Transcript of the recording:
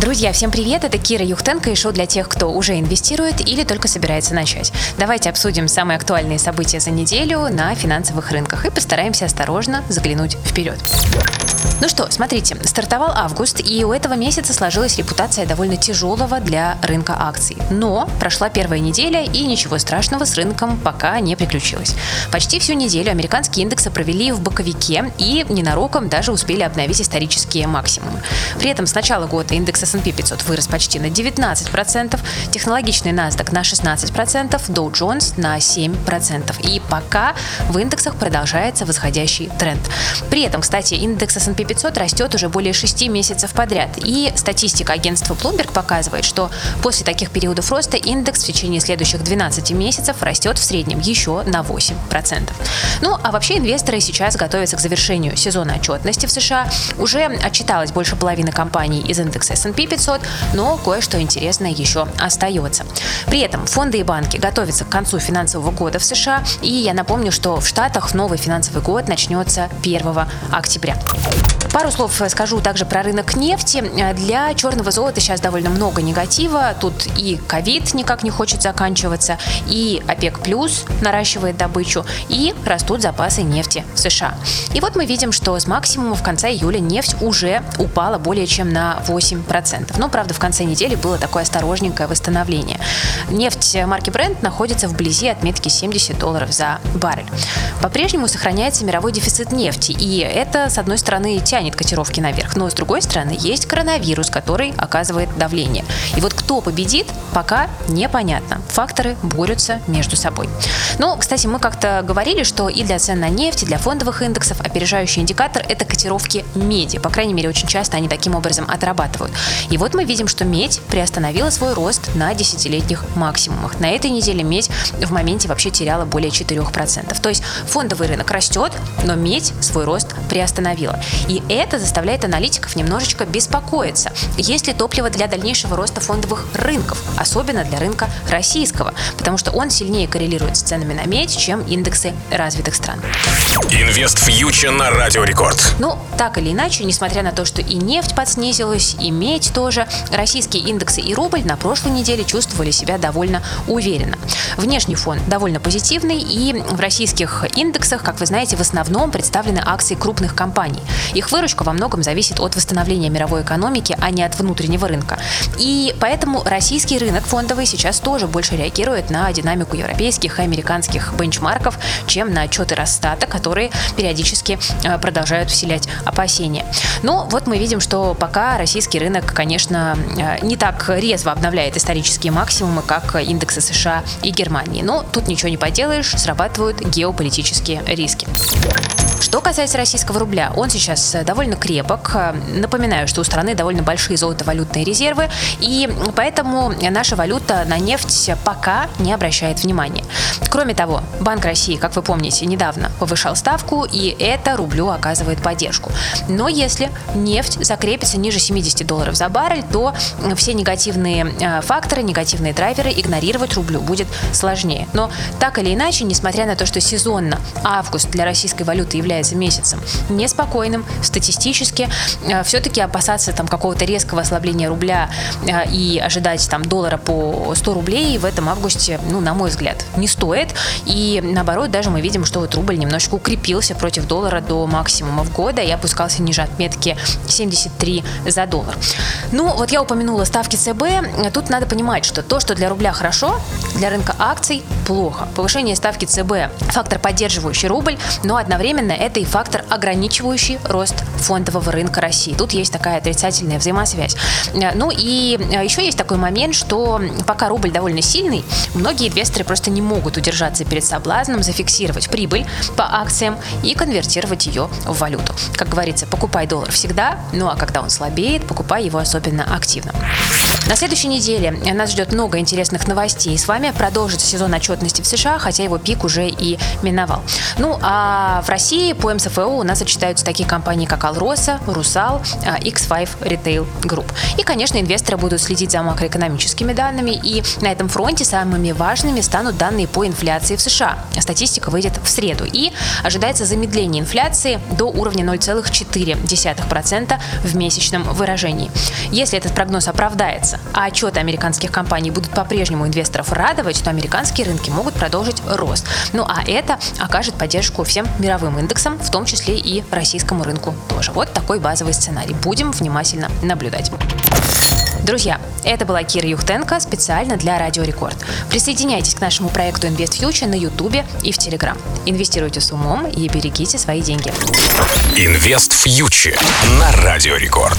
Друзья, всем привет! Это Кира Юхтенко и шоу для тех, кто уже инвестирует или только собирается начать. Давайте обсудим самые актуальные события за неделю на финансовых рынках и постараемся осторожно заглянуть вперед. Ну что, смотрите, стартовал август, и у этого месяца сложилась репутация довольно тяжелого для рынка акций. Но прошла первая неделя, и ничего страшного с рынком пока не приключилось. Почти всю неделю американские индексы провели в боковике и ненароком даже успели обновить исторические максимумы. При этом с начала года индекс S&P 500 вырос почти на 19%, технологичный NASDAQ на 16%, Dow Jones на 7%. И пока в индексах продолжается восходящий тренд. При этом, кстати, индекс S&P 500 растет уже более 6 месяцев подряд. И статистика агентства Bloomberg показывает, что после таких периодов роста индекс в течение следующих 12 месяцев растет в среднем еще на 8%. Ну, а вообще инвесторы сейчас готовятся к завершению сезона отчетности в США. Уже отчиталась больше половины компаний из индекса S&P 500, но кое-что интересное еще остается. При этом фонды и банки готовятся к концу финансового года в США, и я напомню, что в Штатах новый финансовый год начнется 1 октября. Пару слов скажу также про рынок нефти. Для черного золота сейчас довольно много негатива. Тут и ковид никак не хочет заканчиваться, и ОПЕК плюс наращивает добычу, и растут запасы нефти в США. И вот мы видим, что с максимума в конце июля нефть уже упала более чем на 8%. Но, правда, в конце недели было такое осторожненькое восстановление. Нефть марки Brent находится вблизи отметки 70 долларов за баррель. По-прежнему сохраняется мировой дефицит нефти, и это, с одной стороны, тянет котировки наверх, но с другой стороны, есть коронавирус, который оказывает давление. И вот кто победит, пока непонятно. Факторы борются между собой. Ну, кстати, мы как-то говорили, что и для цен на нефть, и для фондовых индексов опережающий индикатор – это котировки меди. По крайней мере, очень часто они таким образом отрабатывают. И вот мы видим, что медь приостановила свой рост на десятилетних максимумах. На этой неделе медь в моменте вообще теряла более 4%. То есть фондовый рынок растет, но медь свой рост приостановила. И это заставляет аналитиков немножечко беспокоиться. Есть ли топливо для дальнейшего роста фондовых рынков, особенно для рынка российского, потому что он сильнее коррелирует с ценами на медь, чем индексы развитых стран. Инвест фьючер на Радио Рекорд. Ну, так или иначе, несмотря на то, что и нефть подснизилась, и медь тоже, российские индексы и рубль на прошлой неделе чувствовали себя довольно уверенно. Внешний фон довольно позитивный, и в российских индексах, как вы знаете, в основном представлены акции крупных компаний. Их выручка во многом зависит от восстановления мировой экономики, а не от внутреннего рынка. И поэтому российский рынок фондовый сейчас тоже больше реагирует на динамику европейских и американских бенчмарков, чем на отчеты Росстата, которые периодически э, продолжают вселять опасения. Но вот мы видим, что пока российский рынок, конечно, э, не так резво обновляет исторические максимумы, как индексы США и Германии. Но тут ничего не поделаешь, срабатывают геополитические риски. Что касается российского рубля, он сейчас э, довольно крепок. Напоминаю, что у страны довольно большие золотовалютные резервы, и поэтому наша валюта на нефть пока не обращает внимания. Кроме того, Банк России, как вы помните, недавно повышал ставку, и это рублю оказывает поддержку. Но если нефть закрепится ниже 70 долларов за баррель, то все негативные э, факторы, негативные драйверы игнорировать рублю будет сложнее. Но так или иначе, несмотря на то, что сезонно август для российской валюты является месяцем неспокойным, статистически э, все-таки опасаться там какого-то резкого ослабления рубля э, и ожидать там доллара по 100 рублей в этом августе, ну, на мой взгляд, не стоит. И наоборот, даже мы видим, что вот рубль немножечко укрепился против доллара до максимумов года и опускался ниже отметки 73 за доллар. Ну, вот я упомянула ставки ЦБ. Тут надо понимать, что то, что для рубля хорошо, для рынка акций плохо. Повышение ставки ЦБ – фактор, поддерживающий рубль, но одновременно это и фактор, ограничивающий рост фондового рынка России. Тут есть такая отрицательная взаимосвязь. Ну и еще есть такой момент, что пока рубль довольно сильный, многие инвесторы просто не могут удержаться перед соблазном зафиксировать прибыль по акциям и конвертировать ее в валюту. Как говорится, покупай доллар всегда, ну а когда он слабеет, покупай его особенно активно. На следующей неделе нас ждет много интересных новостей. С вами продолжится сезон отчетности в США, хотя его пик уже и миновал. Ну а в России по МСФО у нас отчитаются такие компании, как Алроса, Русал, X5 Retail Group. И, конечно, инвесторы будут следить за макроэкономическими данными, и на этом фронте самыми важными станут данные по инфляции в США. Статистика выйдет в среду, и ожидается замедление инфляции до уровня 0,4% в месячном выражении. Если этот прогноз оправдается, а отчеты американских компаний будут по-прежнему инвесторов радовать, то американские рынки могут продолжить рост. Ну а это окажет поддержку всем мировым индексам, в том числе и российскому рынку тоже. Вот такой базовый сценарий. Будем внимательно наблюдать. Друзья, это была Кира Юхтенко специально для Радио Рекорд. Присоединяйтесь к нашему проекту Invest Future на Ютубе и в Телеграм. Инвестируйте с умом и берегите свои деньги. Инвест Фьючер на Радио Рекорд.